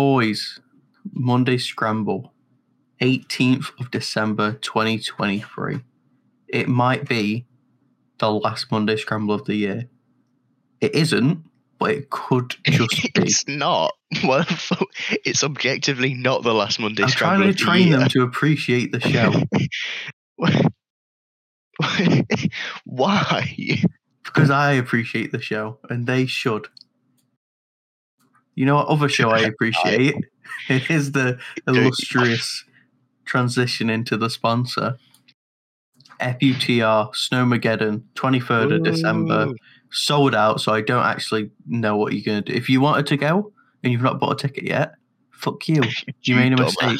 boys, Monday Scramble, 18th of December 2023. It might be the last Monday Scramble of the year. It isn't, but it could just be. it's not. Well, it's objectively not the last Monday Scramble. I'm trying to the train year. them to appreciate the show Why? because I appreciate the show and they should. You know what other show I appreciate? It is the illustrious transition into the sponsor. FUTR Snowmageddon, 23rd of December. Sold out, so I don't actually know what you're going to do. If you wanted to go and you've not bought a ticket yet, fuck you. You made a mistake.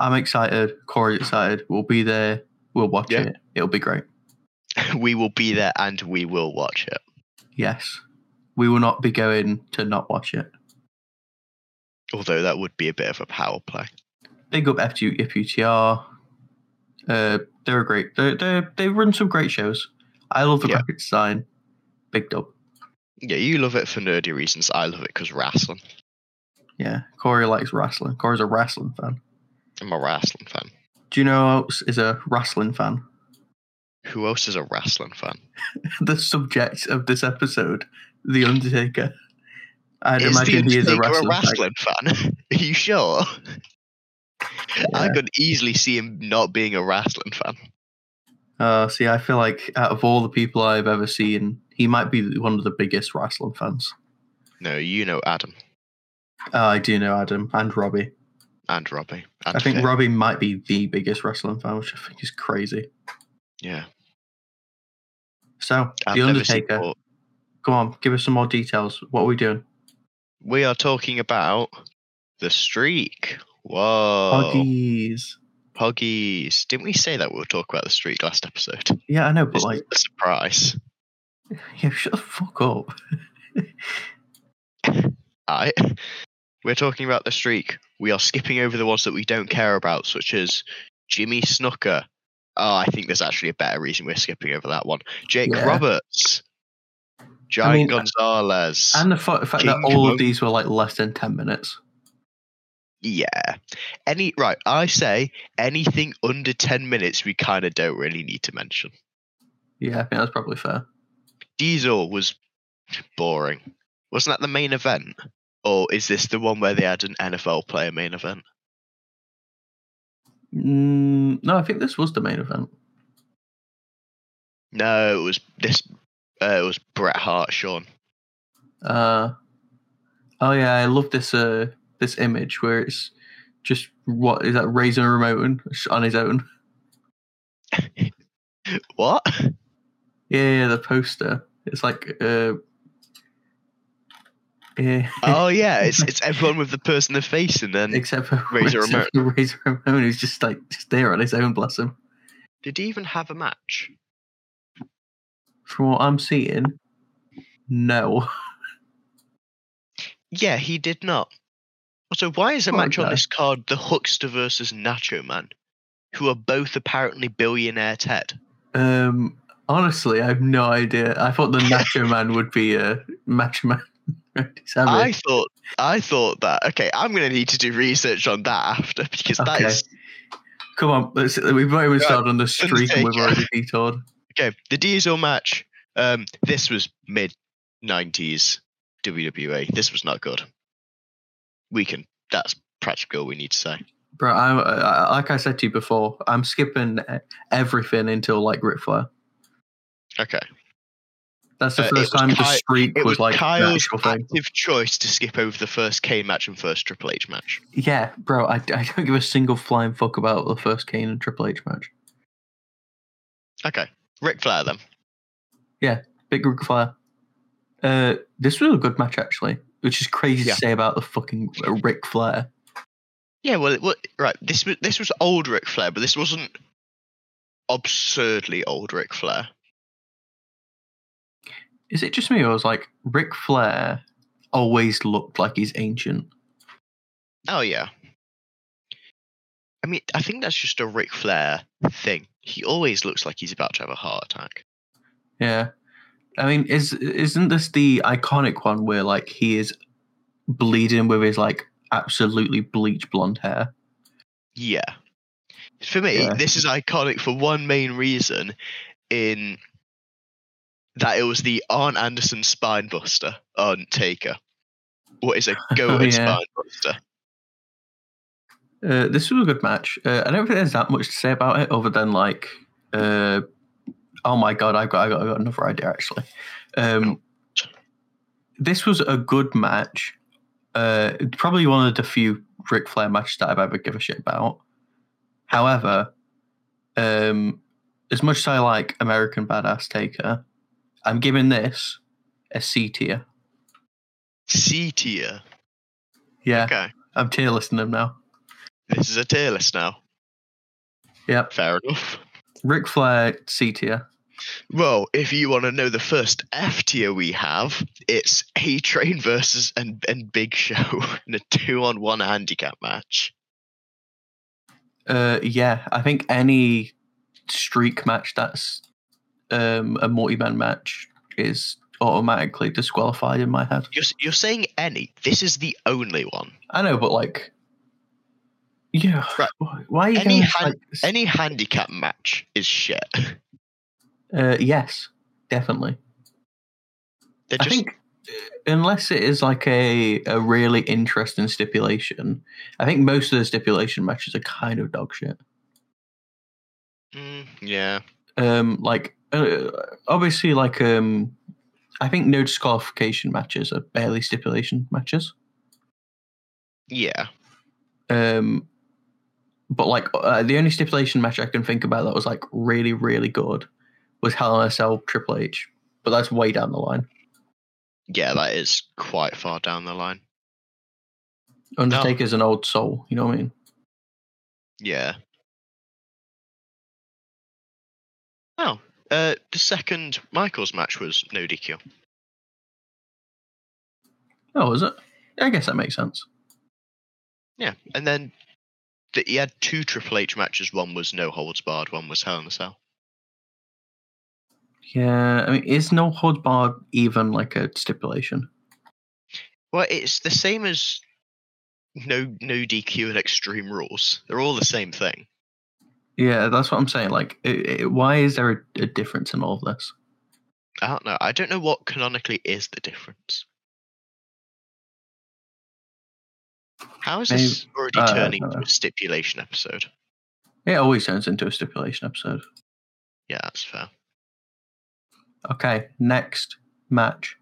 I'm excited. Cory's excited. We'll be there. We'll watch Yeah. it. It'll be great. We will be there and we will watch it. Yes. We will not be going to not watch it. Although that would be a bit of a power play. Big up FU, FUTR. Uh, they're a great. They they they run some great shows. I love the Yeah. graphic design. Big dub. Yeah, you love it for nerdy reasons. I love it because wrestling. Yeah, Cory likes wrestling. Cory's a wrestling fan. I'm a wrestling fan. Do you know who else is a wrestling fan? Who else is a wrestling fan? the subject of this episode, The Undertaker. I'd Is imagine he is a Undertaker wrestling, fan. Are you sure? I could easily see him not being a wrestling fan. Uh, see, I feel like out of all the people I've ever seen, he might be one of the biggest wrestling fans. No, you know Adam Uh, I do know Adam and Robbie. and Robbie. And I think Finn. Robbie might be the biggest wrestling fan, which I think is crazy. Yeah. So, I've The seen Undertaker, Paul- come on, give us some more details. What are we doing? We are talking about the streak. Whoa. Poggies. Poggies. Didn't we say that we would talk about the streak last episode? Yeah, I know, but This like, a surprise. yeah, shut the fuck up. Alright. We're talking about the streak. We are skipping over the ones that we don't care about, such as Jimmy Snuka. Oh, I think there's actually a better reason we're skipping over that one. Jake Yeah. Roberts. Giant mean, Gonzalez. And the fa- fact that all of these were like less than 10 minutes. Yeah. Any right, I say anything under 10 minutes we kind of don't really need to mention. Yeah, I think that's probably fair. Diesel was boring. Wasn't that the main event? Or is this the one where they had an NFL player main event? Mm, no, I think this was the main event. No, it was this uh, it was Bret Hart, Shawn. Uh, oh yeah, I love this uh this image where it's just what is that Razor Ramon on- on his own. What? Yeah, yeah, the poster. It's like uh, yeah, Oh yeah, it's it's everyone with the person they're facing then except for Razor except for Razor Ramon, who's just like just there on his own. Bless him. did he even have a match? From what I'm seeing, no. Yeah, he did not. So why is a Poor match on this card the Huckster versus Nacho Man, who are both apparently billionaire Ted? Um, honestly, I have no idea. I thought the Nacho Man would be a Macho Man. I thought I thought that. Okay, I'm gonna need to do research on that after because that Okay. is Come on, let's, we've not even started on the streak and we've already detoured. Okay. The Diesel match. Um, this was mid '90s WWE. This was not good. We can. That's practical. We need to say. Bro, I, I, like I said to you before, I'm skipping everything until like Ric Flair. Okay. That's the Uh, first time the Ky- streak It was, was, like Kyle's active choice to skip over the first Kane match and first Triple H match. Yeah, bro, I, I don't give a single flying fuck about the first Kane and Triple H match. Okay. Ric Flair then. Yeah, big Ric Flair. Uh, this was a good match actually, which is crazy Yeah. to say about the fucking Ric Flair. Yeah, well, it, wa- right. This was this was old Ric Flair, but this wasn't absurdly old Ric Flair. Is it just me or was like Ric Flair always looked like he's ancient? Oh yeah. I mean, I think that's just a Ric Flair thing. He always looks like he's about to have a heart attack. Yeah. I mean, is isn't this the iconic one where like he is bleeding with his like absolutely bleach blonde hair. Yeah. For me, Yeah. this is iconic for one main reason in that it was the Arn Anderson spine buster on Taker. What is a goated oh, yeah. spine buster? Uh, this was a good match. Uh, I don't think there's that much to say about it other than like, uh, oh my god, I got, I got, I got another idea actually. Um, this was a good match. Uh, probably one of the few Ric Flair matches that I've ever give a shit about. However, um, as much as I like American Badass Taker, I'm giving this a C tier. C tier. Yeah, Okay. I'm tier listing them now. This is a tier list now. Yep, Fair enough. Ric Flair C tier. Well, if you want to know the first F tier we have, it's A Train versus and, and Big Show in a two on one handicap match. Uh, yeah, I think any streak match that's um, a multi-man match is automatically disqualified in my head. You're, you're saying any. This is the only one. I know, but like, yeah, Right. why- are you Any like, Any handicap match is shit. uh, yes, definitely. They're I just think unless it is like a a really interesting stipulation, I think most of the stipulation matches are kind of dog shit. mm, yeah. um like uh, obviously like um i think no disqualification matches are barely stipulation matches Yeah. um but like uh, the only stipulation match i can think about that was like really really good was hell in a cell triple h but that's way down the line Yeah, that is quite far down the line. undertaker's an old soul you know what i mean Yeah. Oh, uh, the second Michaels match was no DQ. oh is it i guess that makes sense Yeah, and then the, he had two Triple H matches. One was no holds barred. One was Hell in a Cell. yeah i mean is no holds barred even like a stipulation Well, it's the same as no no DQ and Extreme Rules. They're all the same thing. yeah that's what i'm saying like it, it, why is there a, a difference in all of this I don't know. I don't know what canonically is the difference. How is this already uh, turning into a stipulation episode? it always turns into a stipulation episode Yeah, that's fair. Okay, next match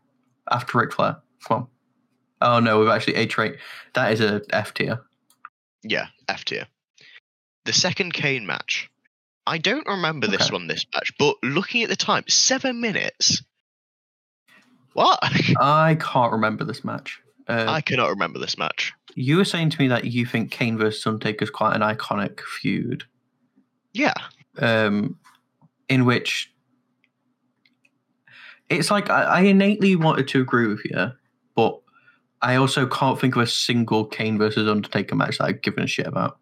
after Ric Flair. Come on. Oh no, we've actually H rate. That is a F tier. Yeah, F tier. The second Kane match. I don't remember this one, this match, but looking at the time, seven minutes. What? I can't remember this match. Uh, I cannot remember this match. you were saying to me that you think Kane versus Undertaker is quite an iconic feud, Yeah, um, in which it's like I, I innately wanted to agree with you, but I also can't think of a single Kane versus Undertaker match that I've given a shit about.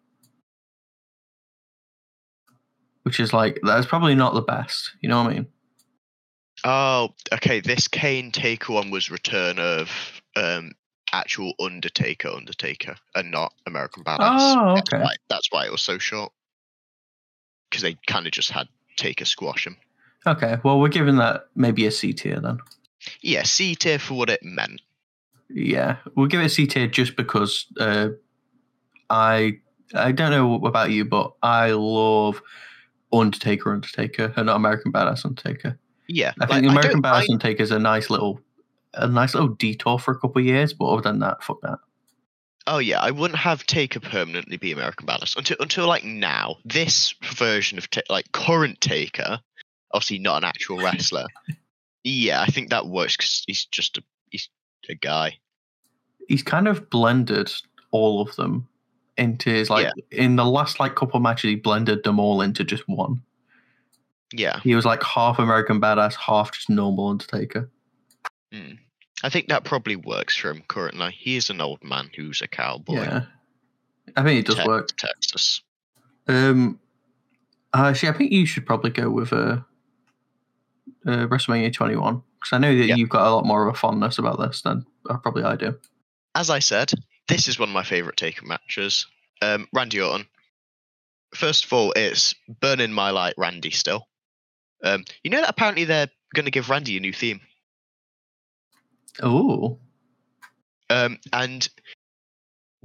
Which is like that's probably not the best. You know what I mean? Oh, okay. This Kane Taker one was return of um actual Undertaker Undertaker and not American Badass. Oh, That's okay. why, that's why it was so short. Because they kind of just had Taker squash him. Okay, well we're giving that maybe a C tier then. Yeah, C tier for what it meant. Yeah, we'll give it a C tier just because uh, I I don't know about you, but I love Undertaker Undertaker and not American Badass Undertaker. Yeah, I like, think American don't Badass mind- Undertaker is a nice little a nice little detour for a couple of years, but other than that, fuck that. Oh yeah, I wouldn't have Taker permanently be American Badass until until like now. This version of ta- like current Taker, obviously not an actual wrestler. yeah, I think that works because he's just a he's a guy. He's kind of blended all of them into his like in the last like couple of matches he blended them all into just one. Yeah, He was like half American Badass, half just normal Undertaker. mm. I think that probably works for him currently. He is an old man who's a cowboy. Yeah, I think it does Te- work. Texas. Um, actually, I think you should probably go with uh, uh WrestleMania 21 because I know that Yeah. you've got a lot more of a fondness about this than uh, probably I do. as I said, this is one of my favorite Taker matches. Um, Randy Orton. First of all, it's Burn in My Light, Randy. Still, um, you know that apparently they're going to give Randy a new theme. Oh, Um, and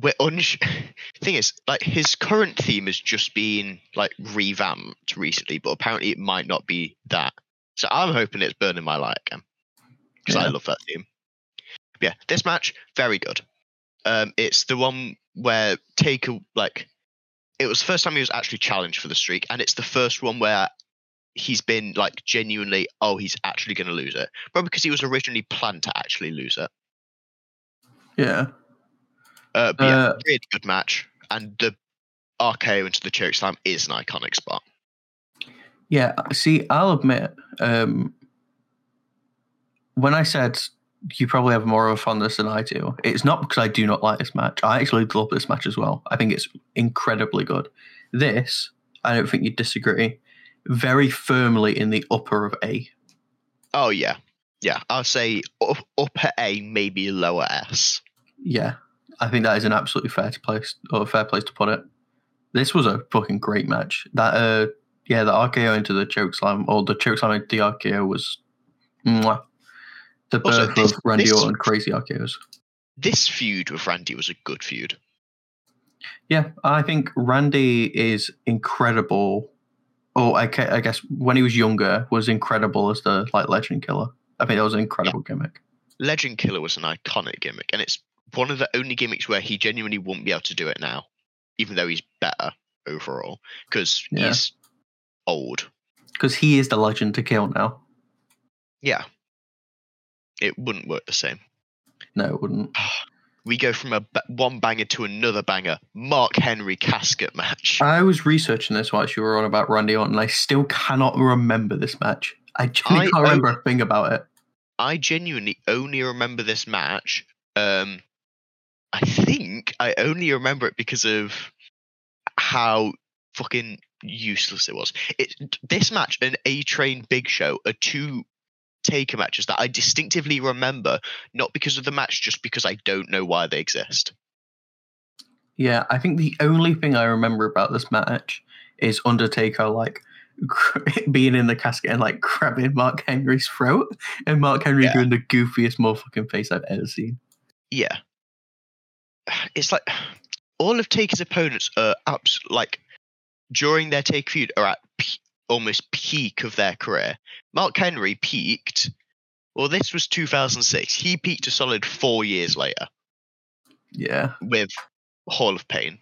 we're unsure. Thing is, like his current theme has just been like revamped recently, but apparently it might not be that. So I'm hoping it's Burn in My Light again because I love that theme. Yeah, this match very good. Um, it's the one where Taker like it was the first time he was actually challenged for the streak, and it's the first one where he's been like genuinely, oh, he's actually going to lose it, probably because he was originally planned to actually lose it. yeah. Uh, but yeah, Uh, really good match, and the RKO into the choke slam is an iconic spot. Yeah, see, I'll admit, um, when I said you probably have more of a fondness than I do, it's not because I do not like this match. I actually love this match as well. I think it's incredibly good. This, I don't think you'd disagree, very firmly in the upper of A. Oh yeah, yeah. I'll say up, upper A, maybe lower S. Yeah, I think that is an absolutely fair place or fair place to put it. This was a fucking great match. That uh, yeah, the RKO into the choke slam or the choke slam into the RKO was, mwah. the Also, birth this- of Randy this- Orton crazy RKOs. This feud with Randy was a good feud. Yeah, I think Randy is incredible. Oh, I, I guess when he was younger, was incredible as the like legend killer. I think that was an incredible gimmick. Legend Killer was an iconic gimmick, and it's one of the only gimmicks where he genuinely won't be able to do it now, even though he's better overall because Yeah. he's old. Because he is the legend to kill now. Yeah, it wouldn't work the same. No, it wouldn't. We go from a one banger to another banger. Mark Henry casket match. I was researching this whilst you were on about Randy Orton, and I still cannot remember this match. I genuinely I- can't remember a thing about it. I genuinely only remember this match. Um, I think I only remember it because of how fucking useless it was. It this match and A Train Big Show are two Taker matches that I distinctively remember, not because of the match, just because I don't know why they exist. Yeah, I think the only thing I remember about this match is Undertaker like being in the casket and like grabbing Mark Henry's throat, and Mark Henry Yeah. doing the goofiest motherfucking face I've ever seen. Yeah, it's like all of Taker's opponents are abs- like during their Take feud are at almost peak of their career. Mark Henry peaked. Well, this was 2006. He peaked a solid four years later Yeah, with Hall of Pain.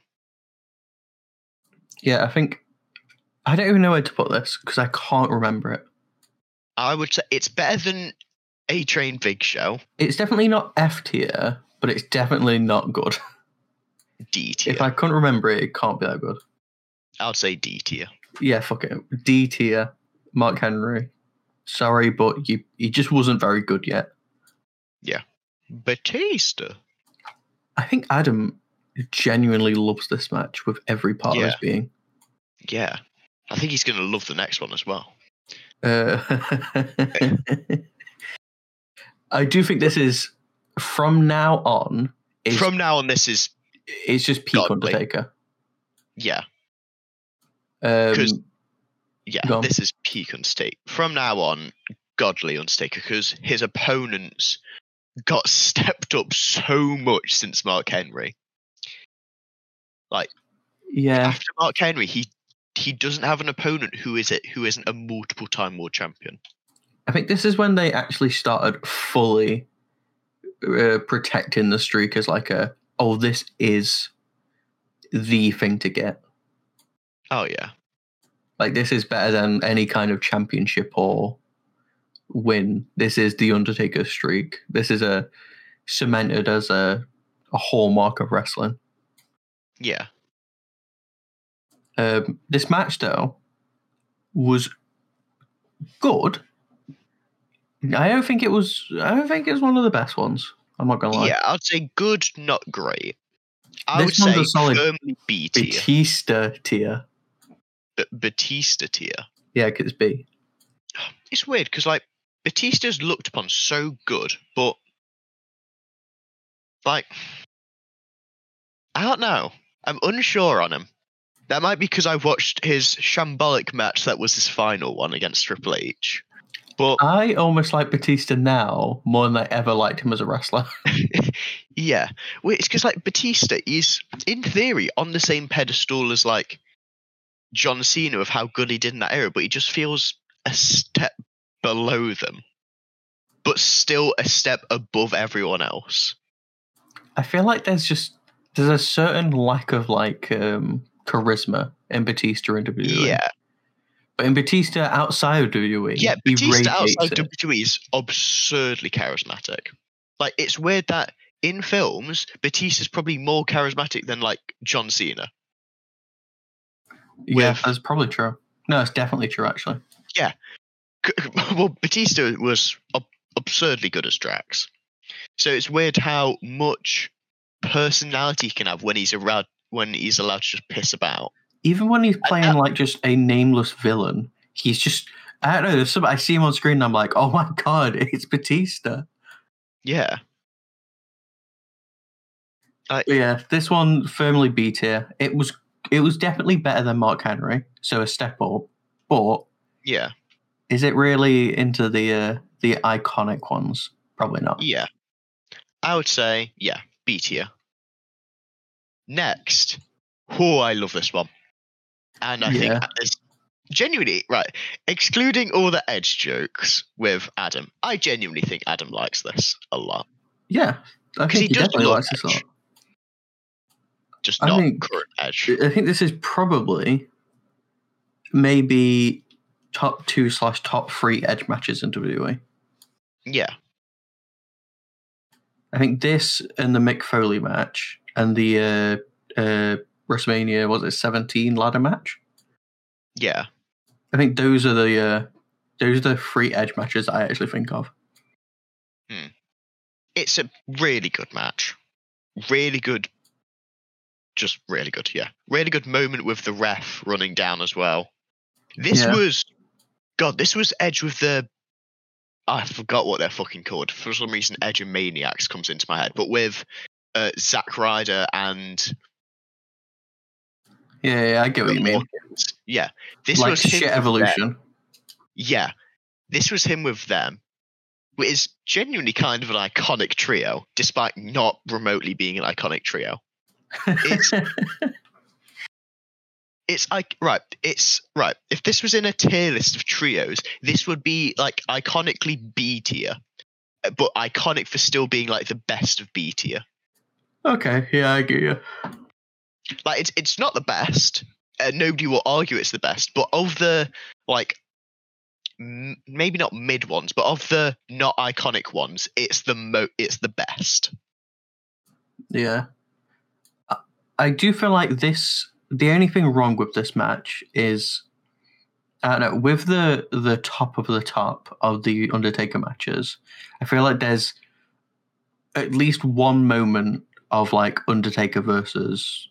yeah. I think I don't even know where to put this because I can't remember it. I would say it's better than A Train Big Show, It's definitely not F tier, but it's definitely not good. D tier. If I couldn't remember it, it can't be that good. I would say D tier. Yeah, fuck it. D tier, Mark Henry. Sorry, but you he just wasn't very good yet. Yeah. Batista. I think Adam genuinely loves this match with every part of his being. Yeah. I think he's going to love the next one as well. Uh, I do think this is from now on. Is, From now on, this is, it's just peak Godly. Undertaker. yeah, Um, 'Cause- yeah, this is peak Undertaker. From now on, godly Undertaker, because his opponents got stepped up so much since Mark Henry. Like, yeah, After Mark Henry, he he doesn't have an opponent who is it who isn't a multiple time world champion. I think this is when they actually started fully uh, protecting the streak as like a oh this is the thing to get. Oh yeah, Like this is better than any kind of championship or win. This is the Undertaker streak. This is a cemented as a a hallmark of wrestling. yeah. Um, this match though was good. I don't think it was. I don't think it was one of the best ones. I'm not gonna lie. Yeah, I'd say good, not great. I This would one's say a solid firmly B tier, Batista tier. But Batista tier. Yeah, 'cause it's B. It's weird because like Batista's looked upon so good, but like, I don't know. I'm unsure on him. That might be because I watched his shambolic match that was his final one against Triple H. But I almost like Batista now more than I ever liked him as a wrestler. yeah, well, it's because like Batista is in theory on the same pedestal as like John Cena of how good he did in that era, but he just feels a step below them, but still a step above everyone else. I feel like there's just there's a certain lack of like um charisma in Batista in WWE. Yeah, But in Batista outside of WWE, yeah. Batista outside it. WWE is absurdly charismatic. Like it's weird that in films, Batista's probably more charismatic than like John Cena. Yeah, with- that's probably true. No, it's definitely true actually. Yeah. Well, Batista was ab- absurdly good as Drax. So it's weird how much personality he can have when he's allowed when he's allowed to just piss about. Even when he's playing that- like just a nameless villain, he's just I don't know. There's some, I see him on screen and I'm like, oh my god, it's Batista. Yeah, yeah, this one firmly B tier. It was it was definitely better than Mark Henry, so a step up. But yeah, is it really into the uh, the iconic ones? Probably not. yeah. I would say yeah, B tier. Next, oh, I love this one, and I think Yeah. is genuinely right. Excluding all the edge jokes with Adam, I genuinely think Adam likes this a lot. Yeah, I 'Cause think he he, does definitely love likes this a lot. Just I not think- current edge. I think this is probably maybe top two slash top three edge matches in WWE. Yeah, I think this and the Mick Foley match and the uh, uh, WrestleMania was it seventeen ladder match. yeah. I think those are the uh, those are the three edge matches I actually think of. It's a really good match. Really good. Just really good, yeah. Really good moment with the ref running down as well. This Yeah. was. God, this was Edge with the. I forgot what they're fucking called. For some reason, Edge and Maniacs comes into my head. But with uh, Zack Ryder and. Yeah, yeah I get what you mean. Yeah. This like was him shit evolution. Yeah. This was him with them. It is genuinely kind of an iconic trio, despite not remotely being an iconic trio. It's- It's like right, it's right. If this was in a tier list of trios, this would be like iconically B tier, uh, but iconic for still being like the best of B tier. okay, yeah, I get you. Like it's it's not the best. Uh, nobody will argue it's the best, but of the like m- maybe not mid ones, but of the not iconic ones, it's the mo it's the best. Yeah. I- do feel like this the only thing wrong with this match is I don't know, with the the top of the top of the Undertaker matches, I feel like there's at least one moment of like Undertaker versus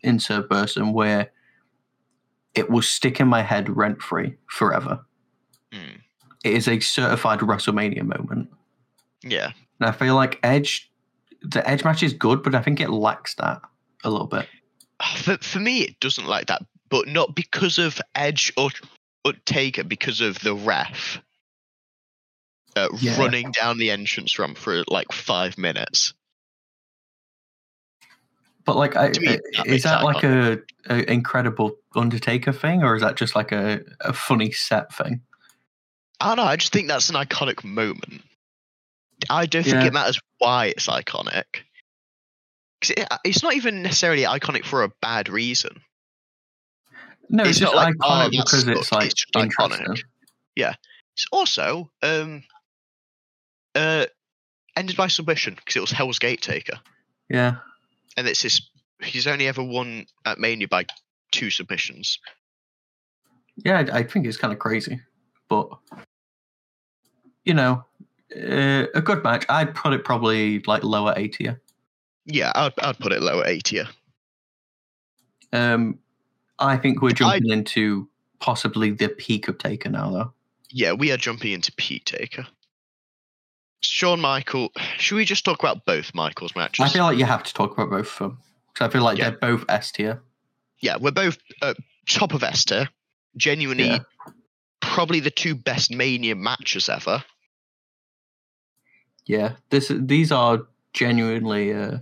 insert person where it will stick in my head rent free forever. Hmm. It is a certified WrestleMania moment. Yeah. And I feel like Edge, the Edge match is good, but I think it lacks that a little bit. For, for me, it doesn't like that, but not because of Edge or, or Taker, because of the ref uh, Yeah. running down the entrance ramp for like five minutes. But like, I, me, that is that like a, a incredible Undertaker thing, or is that just like a, a funny set thing? I don't know. I just think that's an iconic moment. I don't think Yeah. it matters why it's iconic. 'Cause it, it's not even necessarily iconic for a bad reason. No, it's, It's just not like, oh, iconic that's because it's like it's iconic. interesting. It's also um, uh, ended by submission because it was Hell's Gate Taker, Yeah, and it's his. He's only ever won at Mania by two submissions. yeah, I, I think it's kind of crazy, but you know, uh, a good match. I'd put it probably like lower A tier. Yeah, I'd, I'd put it lower A tier. Um, I think we're I- jumping into possibly the peak of Taker now, though. Yeah, we are jumping into Pete Taker. Shawn Michael. Should we just talk about both Michaels matches? I feel like you have to talk about both of them because I feel like Yeah. they're both S tier. yeah, we're both uh, top of S tier. Genuinely, Yeah. probably the two best Mania matches ever. Yeah, this these are genuinely. Uh,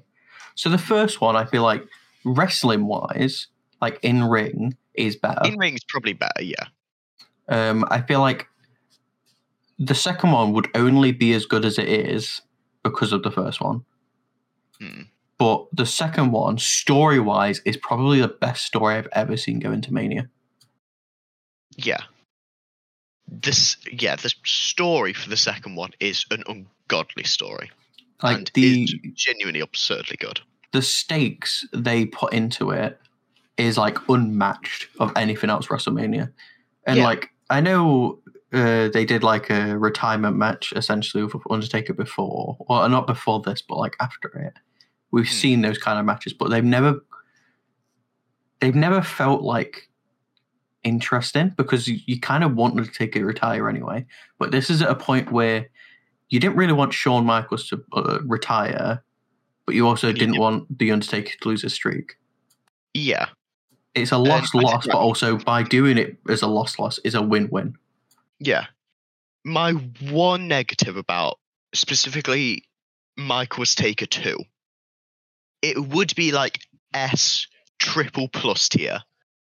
so the first one, I feel like wrestling wise, like in ring, is better. In ring is probably better. Yeah, Um, I feel like the second one would only be as good as it is because of the first one. Hmm. But the second one, story wise, is probably the best story I've ever seen go into Mania. yeah. This, yeah, the story for the second one is an ungodly story, Like and the is genuinely absurdly good. The stakes they put into it is like unmatched of anything else WrestleMania. And Yeah. like I know uh, they did like a retirement match essentially with Undertaker before, well not before this, but like after it. We've Hmm. seen those kind of matches, but they've never they've never felt like interesting because you, you kind of want Undertaker to retire anyway. But this is at a point where you didn't really want Shawn Michaels to uh, retire, but you also didn't Yeah. want the Undertaker to lose his streak. Yeah, It's a loss think loss, but also by doing it as a loss loss is a win win. yeah. My one negative about specifically Michael's Taker 2, it would be like S triple plus tier,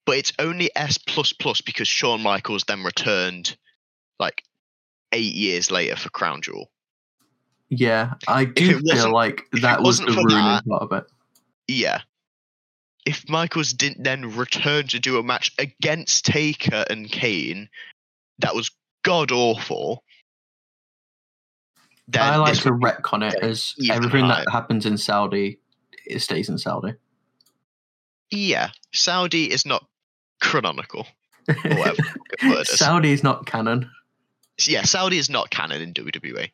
but it's only S plus plus because Shawn Michaels then returned like eight years later for Crown Jewel. Yeah, I do feel like that was the ruining that- part of it. Yeah. If Michaels didn't then return to do a match against Taker and Kane, that was god awful. Then I like to retcon it as everything that happens in Saudi, it stays in Saudi. yeah, Saudi is not canonical. whatever the word is. Saudi is not canon. Yeah, Saudi is not canon in WWE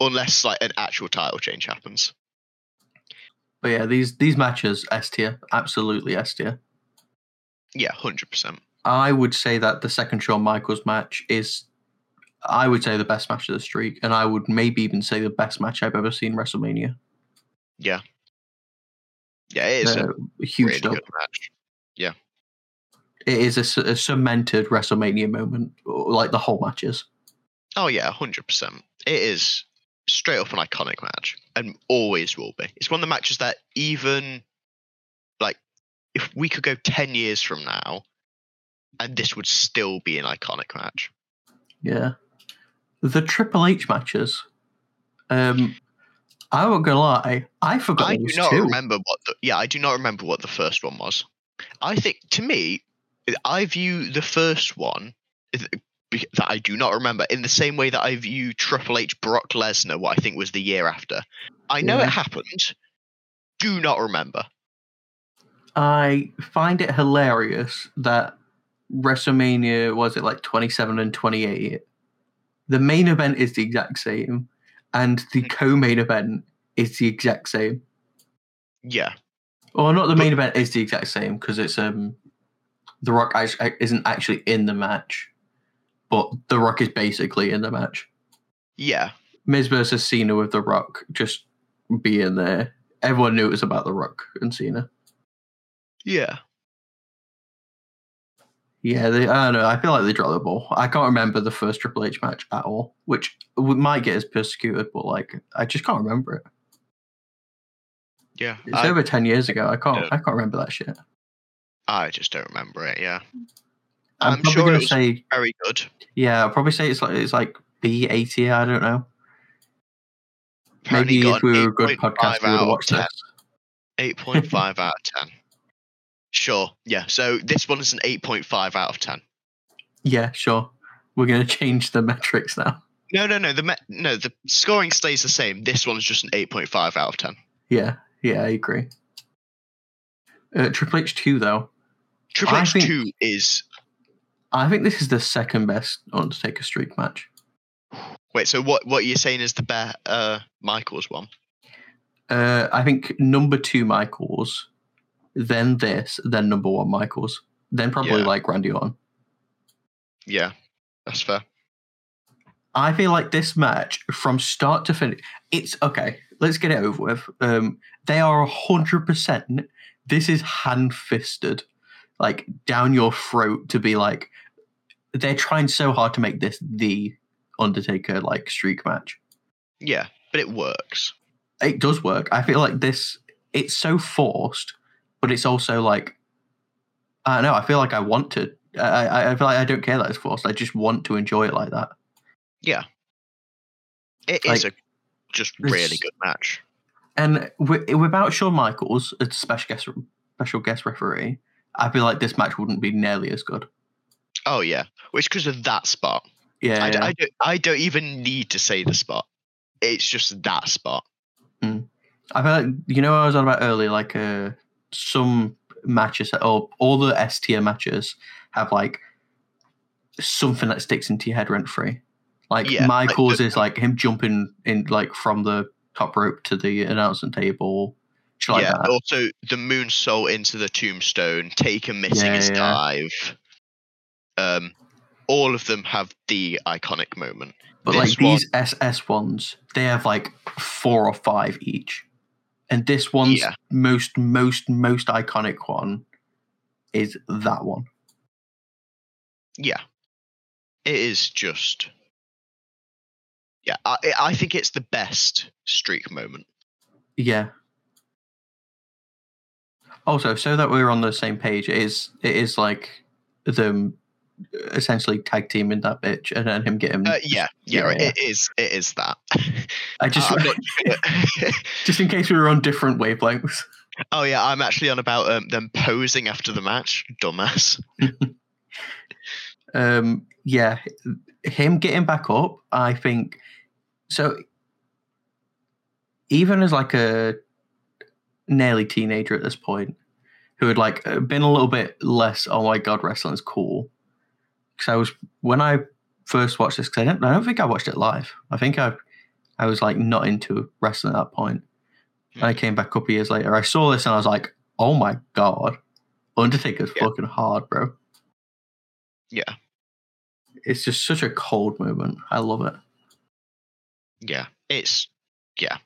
unless like an actual title change happens. But yeah, these these matches S tier, absolutely S tier. Yeah, hundred percent. I would say that the second Shawn Michaels match is, I would say the best match of the streak, and I would maybe even say the best match I've ever seen WrestleMania. Yeah, yeah, it is Uh, a huge really match. it is a cemented WrestleMania moment, like the whole matches. Oh yeah, hundred percent. It is straight up an iconic match, and always will be. It's one of the matches that even like if we could go ten years from now, and this would still be an iconic match. Yeah, the Triple H matches. Um, I won't gonna lie, I forgot I do not two. remember what the yeah, I do not remember what the first one was. I think to me, I view the first one that I do not remember in the same way that I view Triple H Brock Lesnar, what I think was the year after. I know Yeah. it happened. Do not remember. I find it hilarious that WrestleMania was it like 27 and 28. The main event is the exact same, and the Hmm. co-main event is the exact same. Yeah, Well, not the main event is the exact same because it's um, the Rock isn't actually in the match, but the Rock is basically in the match. yeah, Miz versus Cena with the Rock just being there. Everyone knew it was about the Rock and Cena. yeah. Yeah, they, I don't know. I feel like they dropped the ball. I can't remember the first Triple H match at all, which we might get as persecuted, but like I just can't remember it. Yeah, It's I, over ten years ago. I can't. Yeah. I can't remember that shit. I just don't remember it. Yeah, I'm, I'm probably sure gonna say very good. yeah. I'll probably say it's like it's like B eighty. I don't know. Apparently Maybe if we were a good 8.5 podcast, we would have watched 10. this. Eight point five out of ten. Sure. Yeah. So this one is an eight point five out of ten. Yeah, sure. We're gonna change the metrics now. No, no, no. The me- no, the scoring stays the same. This one's just an eight point five out of ten. Yeah, yeah, I agree. Uh, Triple H two though. Triple H two is I think this is the second best Undertaker streak match. wait. So what? What you're saying is the bear uh, Michaels one? Uh, I think number two Michaels, then this, then number one Michaels, then probably Yeah. like Randy Orton. Yeah, that's fair. I feel like this match from start to finish, it's okay. Let's get it over with. Um, they are hundred percent. This is hand fisted, like down your throat to be like. They're trying so hard to make this the Undertaker like streak match. Yeah, but it works. It does work. I feel like this. It's so forced, but it's also like. I don't know. I feel like I want to. I, I, feel like I don't care that it's forced. I just want to enjoy it like that. Yeah, it is Like, a just really good match. And wi- without Shawn Michaels as special guest special guest referee, I feel like this match wouldn't be nearly as good. Oh yeah, which because of that spot. Yeah, I. I don't. I don't even need to say the spot. It's just that spot. I feel like you know what I was on about earlier. Like uh, some matches or all the S tier matches have like something that sticks into your head rent free. Like Yeah, like Michaels the- is like him jumping in like from the top rope to the announcement table. like yeah. that. Also, the moon moonsault into the tombstone, Taker missing Yeah, his yeah. dive. Um, all of them have the iconic moment. But This like these SS ones, they have like four or five each. And this one's Yeah. most, most, most iconic one is that one. Yeah, it is just. Yeah, I I think it's the best streak moment. Yeah. Also, so that we're on the same page, it is it is like them essentially tag team in that bitch and then him getting Uh, yeah, yeah, Yeah, it is. It is that. I just I'm not- just in case we were on different wavelengths. oh yeah, I'm actually on about um, them posing after the match. Dumbass. um yeah him getting back up i think so even as like a nearly teenager at this point who had like uh, been a little bit less oh my god wrestling's cool because i was when i first watched this because I don't, I don't think i watched it live i think i i was like not into wrestling at that point and i came back up years later i saw this and i was like oh my god undertaker's Yeah. fucking hard bro Yeah, it's just such a cold moment. I love it. yeah. It's yeah.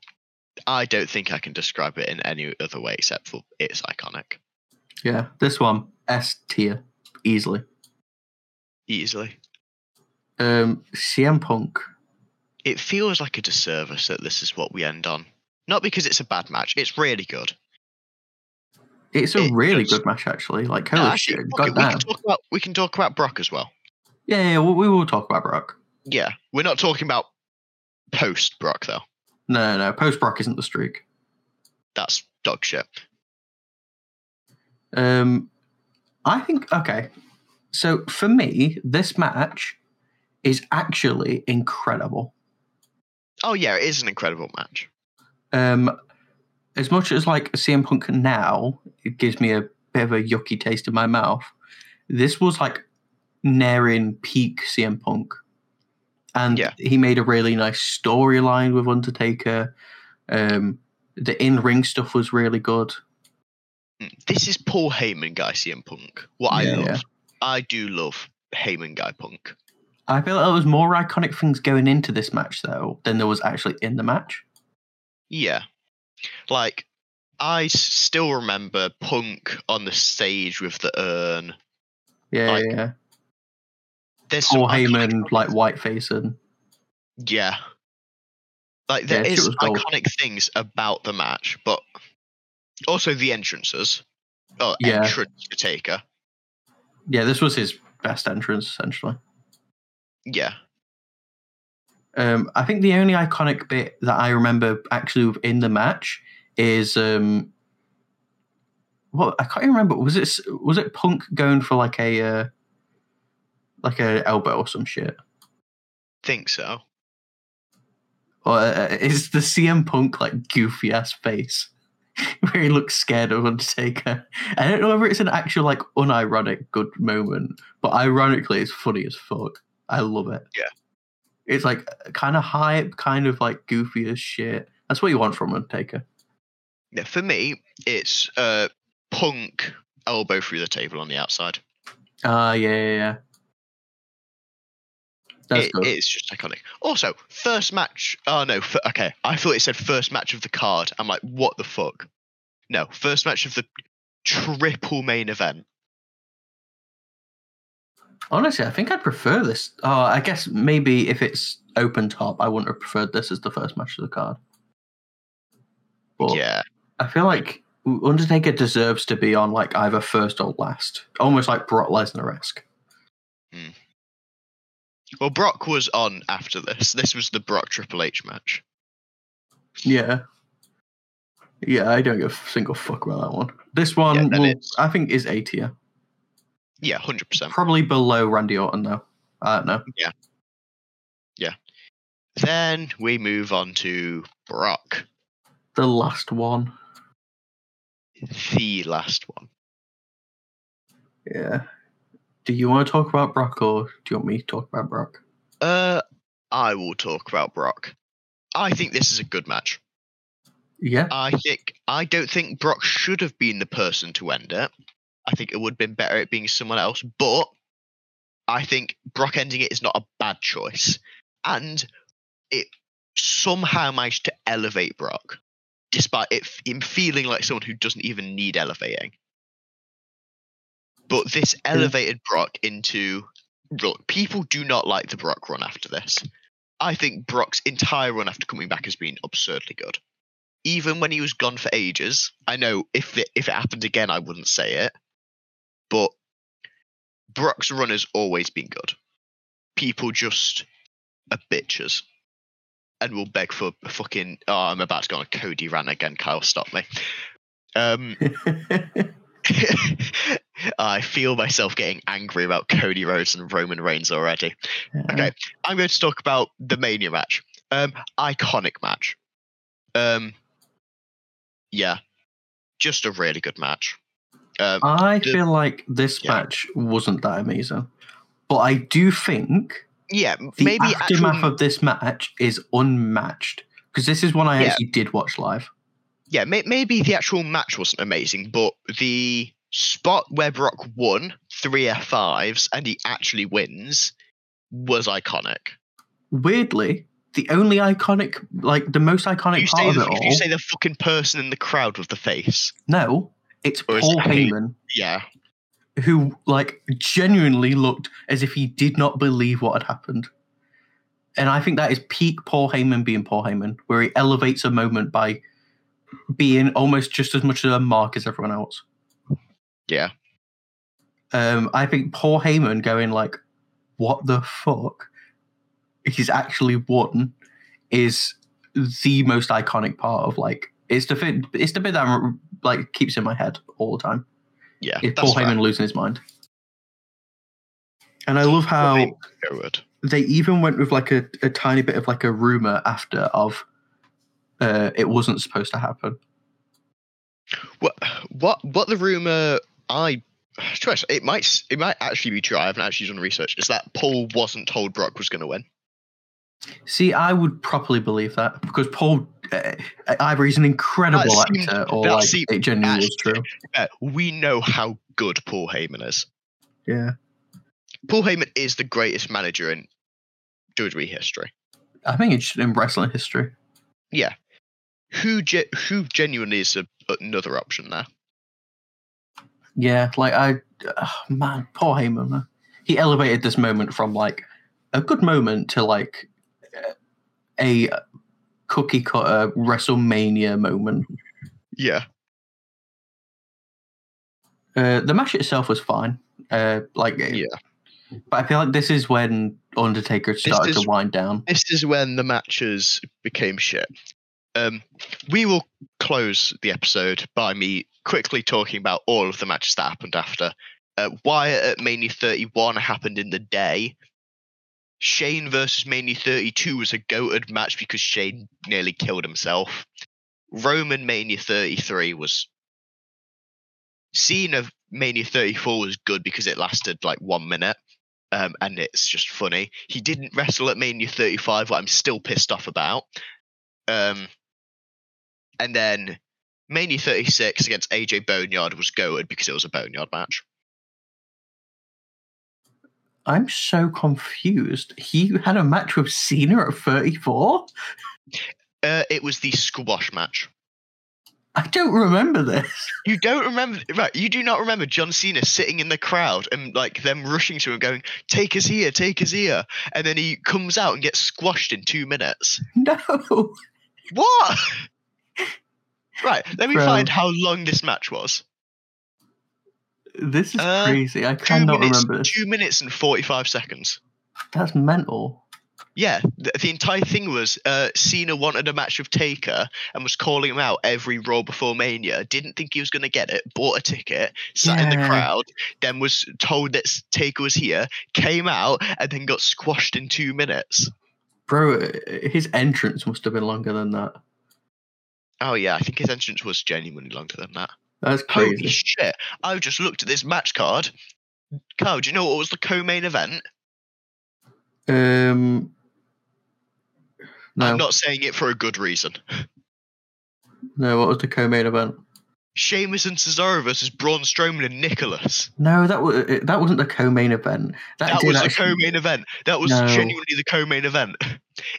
I don't think I can describe it in any other way except for it's iconic. Yeah, this one S tier easily. Easily. Um, CM Punk. It feels like a disservice that this is what we end on. Not because it's a bad match. It's really good. It's a It really good match, actually. Like, No, actually, shit, we can talk about we can talk about Brock as well. Yeah, yeah, we, we will talk about Brock. Yeah, we're not talking about post Brock though. No, no, no. Post Brock isn't the streak. That's dog shit. Um, I think okay. So for me, this match is actually incredible. Oh yeah, it is an incredible match. Um, as much as like CM Punk now, it gives me a bit of a yucky taste in my mouth. This was like nearing peak CM Punk, and Yeah. he made a really nice storyline with Undertaker. Um, the in ring stuff was really good. Mm, This is Paul Heyman guy CM Punk. What I Yeah, love. I do love Heyman guy Punk. I feel like there was more iconic things going into this match though than there was actually in the match. Yeah. Like I s- still remember Punk on the stage with the urn. Yeah, Like, yeah, yeah. There's Paul some iconic Heyman like white facing. Yeah. Like there Yeah, is iconic things about the match, but also the entrances. Oh, Yeah. entrance to Taker. Yeah, this was his best entrance essentially. Yeah. Um, I think the only iconic bit that I remember actually in the match is um, what I can't even remember. Was it was it Punk going for like a uh, like a elbow or some shit? Think so. Or uh, is the CM Punk like goofy ass face where he looks scared of Undertaker? I don't know whether it's an actual like unironic good moment, but ironically, it's funny as fuck. I love it. Yeah. It's like kind of hype, kind of like goofy as shit. That's what you want from Undertaker. Yeah, for me, it's uh Punk elbow through the table on the outside. Ah, yeah, yeah, yeah. That's it- good. it's just iconic. Also, first match. Oh no. f- okay, I thought it said first match of the card. I'm like, what the fuck? No, first match of the triple main event. Honestly, I think I'd prefer this. Oh, I guess maybe if it's open top, I wouldn't have preferred this as the first match of the card. But Yeah, I feel like Undertaker deserves to be on like either first or last, almost like Brock Lesnar esque. Hmm. Well, Brock was on after this. This was the Brock Triple H match. Yeah, yeah. I don't give a single fuck about that one. This one, Yeah, will, I think, is A tier, Yeah, hundred percent. probably below Randy Orton though. I don't know. Yeah. Yeah. Then we move on to Brock, The last one, the last one. yeah. Do you want to talk about Brock or do you want me to talk about Brock? Uh, I will talk about Brock. I think this is a good match. Yeah, I think I don't think Brock should have been the person to end it. I think it would have been better it being someone else, but I think Brock ending it is not a bad choice. And it somehow managed to elevate Brock, despite it him feeling like someone who doesn't even need elevating. But this elevated Brock into look, people do not like the Brock run after this. I think Brock's entire run after coming back has been absurdly good even when he was gone for ages. I know if it, if it happened again, I wouldn't say it, but Brock's run has always been good. People just are bitches and will beg for a fucking. Oh, I'm about to go on a Cody rant again. Kyle, stop me. Um, I feel myself getting angry about Cody Rhodes and Roman Reigns already. Okay, I'm going to talk about the Mania match. Um, iconic match. Um, yeah, just a really good match. Um, I the- feel like this Yeah. match wasn't that amazing, but I do think yeah, the maybe aftermath actual, of this match is unmatched because this is one I Yeah. actually did watch live. Yeah, may, maybe the actual match wasn't amazing, but the spot where Brock won three F5s and he actually wins was iconic. Weirdly, the only iconic, like the most iconic You part of the, it all. you say the fucking person in the crowd with the face. no, it's Or Paul? Heyman Yeah, who, like, genuinely looked as if he did not believe what had happened. And I think that is peak Paul Heyman being Paul Heyman, where he elevates a moment by being almost just as much of a mark as everyone else. yeah, um, I think Paul Heyman going like, "What the fuck?" He's actually won is the most iconic part of like it's the bit it's the bit that I'm, like keeps in my head all the time. yeah. That's Paul fair. Heyman losing his mind? And I love how they even went with like a, a tiny bit of like a rumor after of uh, it wasn't supposed to happen. What what what the rumor I trust it might it might actually be true. I haven't actually done research. Is that Paul wasn't told Brock was going to win? See, I would properly believe that because Paul uh, either he's an incredible seemed- actor or like seemed- it genuinely that's- true. Uh, we know how good Paul Heyman is. Yeah, Paul Heyman is the greatest manager in WWE history. I think it's in wrestling history. Yeah, who ge- who genuinely is a, another option there? Yeah, like I, oh, man, poor Heyman, he elevated this moment from like a good moment to like a cookie cutter WrestleMania moment. Yeah, Uh, the match itself was fine. Uh, like, yeah. but I feel like this is when Undertaker started is- to wind down. This is when the matches became shit. Um, we will close the episode by me quickly talking about all of the matches that happened after. Uh, Wyatt at Mania 31 happened in the day. Shane versus Mania 32 was a goated match because Shane nearly killed himself. Roman Mania 33 was. Cena Mania 34 was good because it lasted like one minute. Um, and it's just funny. He didn't wrestle at Mania 35, what I'm still pissed off about. Um, and then Mania 36 against AJ Boneyard was goated because it was a Boneyard match. I'm so confused. He had a match with Cena at 34. Uh, it was the squash match. I don't remember this. You don't remember, right? You do not remember John Cena sitting in the crowd and like them rushing to him, going, "Take us here, take us here," and then he comes out and gets squashed in two minutes. No. What? Right. Let me Bro. find how long this match was. This is Uh, crazy. I cannot minutes. remember this. Two minutes and forty-five seconds. That's mental. Yeah, the, the entire thing was uh, Cena wanted a match with Taker and was calling him out every Raw before Mania. Didn't think he was going to get it. Bought a ticket, sat in the crowd, then was told that Taker was here, came out, and then got squashed in two minutes. Bro, his entrance must have been longer than that. Oh yeah, I think his entrance was genuinely longer than that. That's crazy. Holy shit! I just looked at this match card. Carl, do you know what was the co-main event? Um, no, I'm not saying it for a good reason. no. What was the co-main event? Sheamus and Cesaro versus Braun Strowman and Nicholas. No, that was that wasn't the co-main event. That, That was the co-main event. That was No. genuinely the co-main event.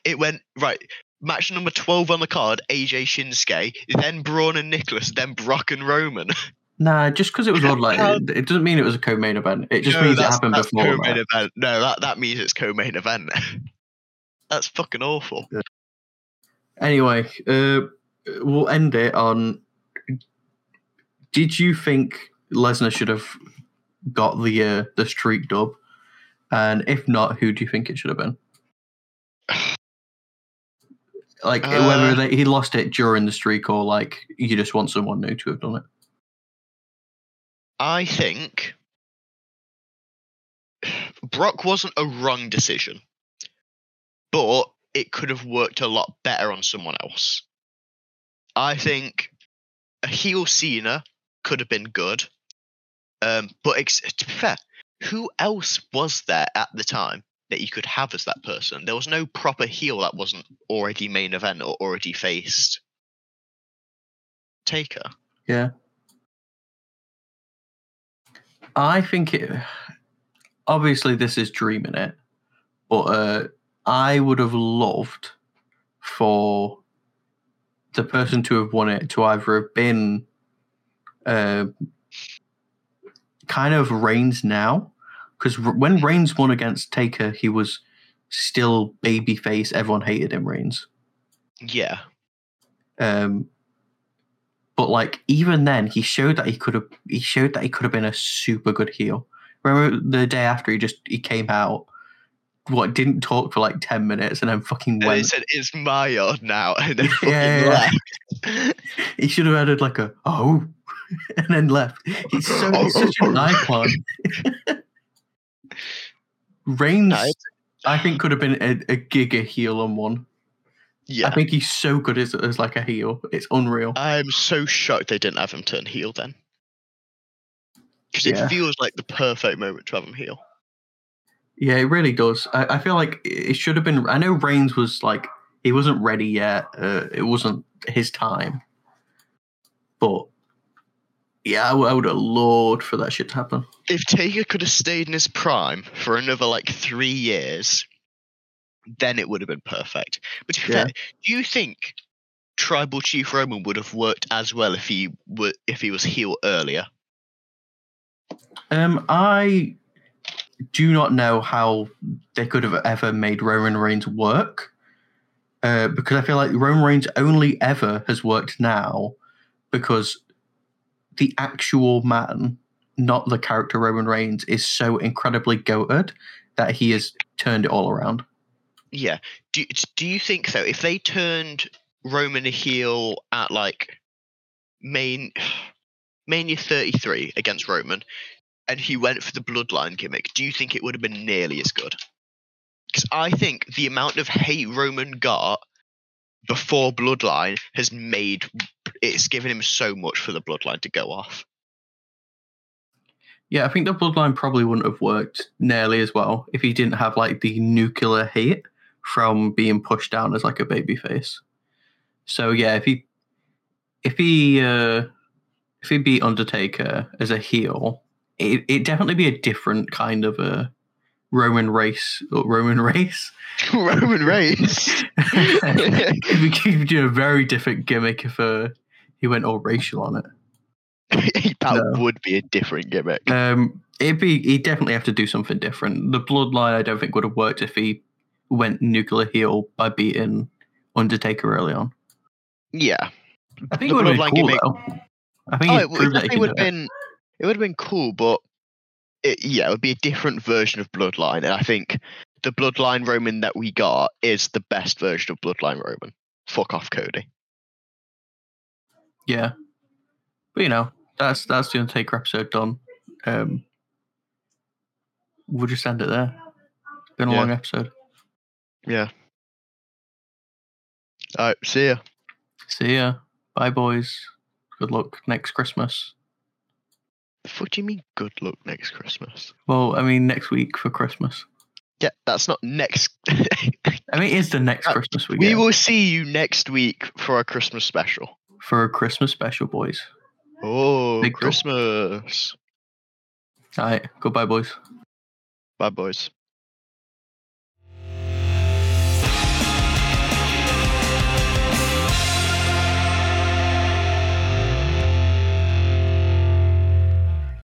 It went right. Match number twelve on the card: AJ Shinsuke, then Braun and Nicholas, then Brock and Roman. Nah, just because it was odd, like it, it doesn't mean it was a co-main event. It just No, means it happened before. Co-main that. event. No, that that means it's co-main event. that's fucking awful. Anyway, uh, we'll end it on. Did you think Lesnar should have got the uh, the streak dub? And if not, who do you think it should have been? Like Uh, whether they, he lost it during the streak or like you just want someone new to have done it. I think Brock wasn't a wrong decision, but it could have worked a lot better on someone else. I think a heel Cena could have been good, um, but ex- to be fair, who else was there at the time that you could have as that person? There was no proper heel that wasn't already main event or already faced Taker. Yeah. I think it. Obviously, this is dreaming it, but uh, I would have loved for the person to have won it to either have been uh, kind of Reigns now, because when Reigns won against Taker, he was still babyface. Everyone hated him, Reigns. Yeah. Um, but like even then, he showed that he could have. He showed that he could have been a super good heel. Remember the day after he just he came out, what didn't talk for like ten minutes and then fucking And went. said, "It's my yard now," and then fucking Yeah, yeah, left. He should have added like a oh, and then left. He's so he's such an icon. Reigns, No, I think, could have been a, a giga heel on one. yeah, I think he's so good as, as like a heel. It's unreal. I'm so shocked they didn't have him turn heel then, because Yeah. it feels like the perfect moment to have him heel. Yeah, it really does. I, I feel like it should have been. I know Reigns was like he wasn't ready yet. Uh, it wasn't his time. But yeah, I would have loved for that shit to happen. If Taker could have stayed in his prime for another like three years, then it would have been perfect. But Yeah. fair, do you think Tribal Chief Roman would have worked as well if he were if he was heel earlier? Um, I do not know how they could have ever made Roman Reigns work. Uh, because I feel like Roman Reigns only ever has worked now because the actual man, not the character Roman Reigns, is so incredibly goated that he has turned it all around. Yeah. Do do you think so? If they turned Roman a heel at like main Mania 33 against Roman, and he went for the bloodline gimmick, do you think it would have been nearly as good? Because I think the amount of hate Roman got before bloodline has made it's given him so much for the bloodline to go off. Yeah, I think the bloodline probably wouldn't have worked nearly as well if he didn't have like the nuclear hate from being pushed down as like a babyface. So yeah, if he if he uh if he beat Undertaker as a heel, it it definitely be a different kind of a Roman race or Roman race. Roman race. It'd be he'd do a very different gimmick if uh, he went all racial on it. that No. would be a different gimmick. Um, it'd be he'd definitely have to do something different. The bloodline I don't think would have worked if he went nuclear heel by beating Undertaker early on. yeah. I think The it would have been cool gimmick- though. I think Oh, it it, would- proved that he it would have it. been it would have been cool, but it, yeah, it would be a different version of Bloodline, and I think the Bloodline Roman that we got is the best version of Bloodline Roman. Fuck off, Cody. Yeah, but you know that's that's the Undertaker episode done. Um, we'll just end it there. It's been a Yeah. long episode. Yeah. All right, see ya. See ya. Bye, boys. Good luck next Christmas. Fuck do you mean good luck next Christmas? Well, I mean next week for Christmas. Yeah, that's not next. I mean it's the next Uh, Christmas we we will see you next week for our Christmas special. for a Christmas special, boys. Oh, Big. Christmas. All right, goodbye, boys. Bye, boys.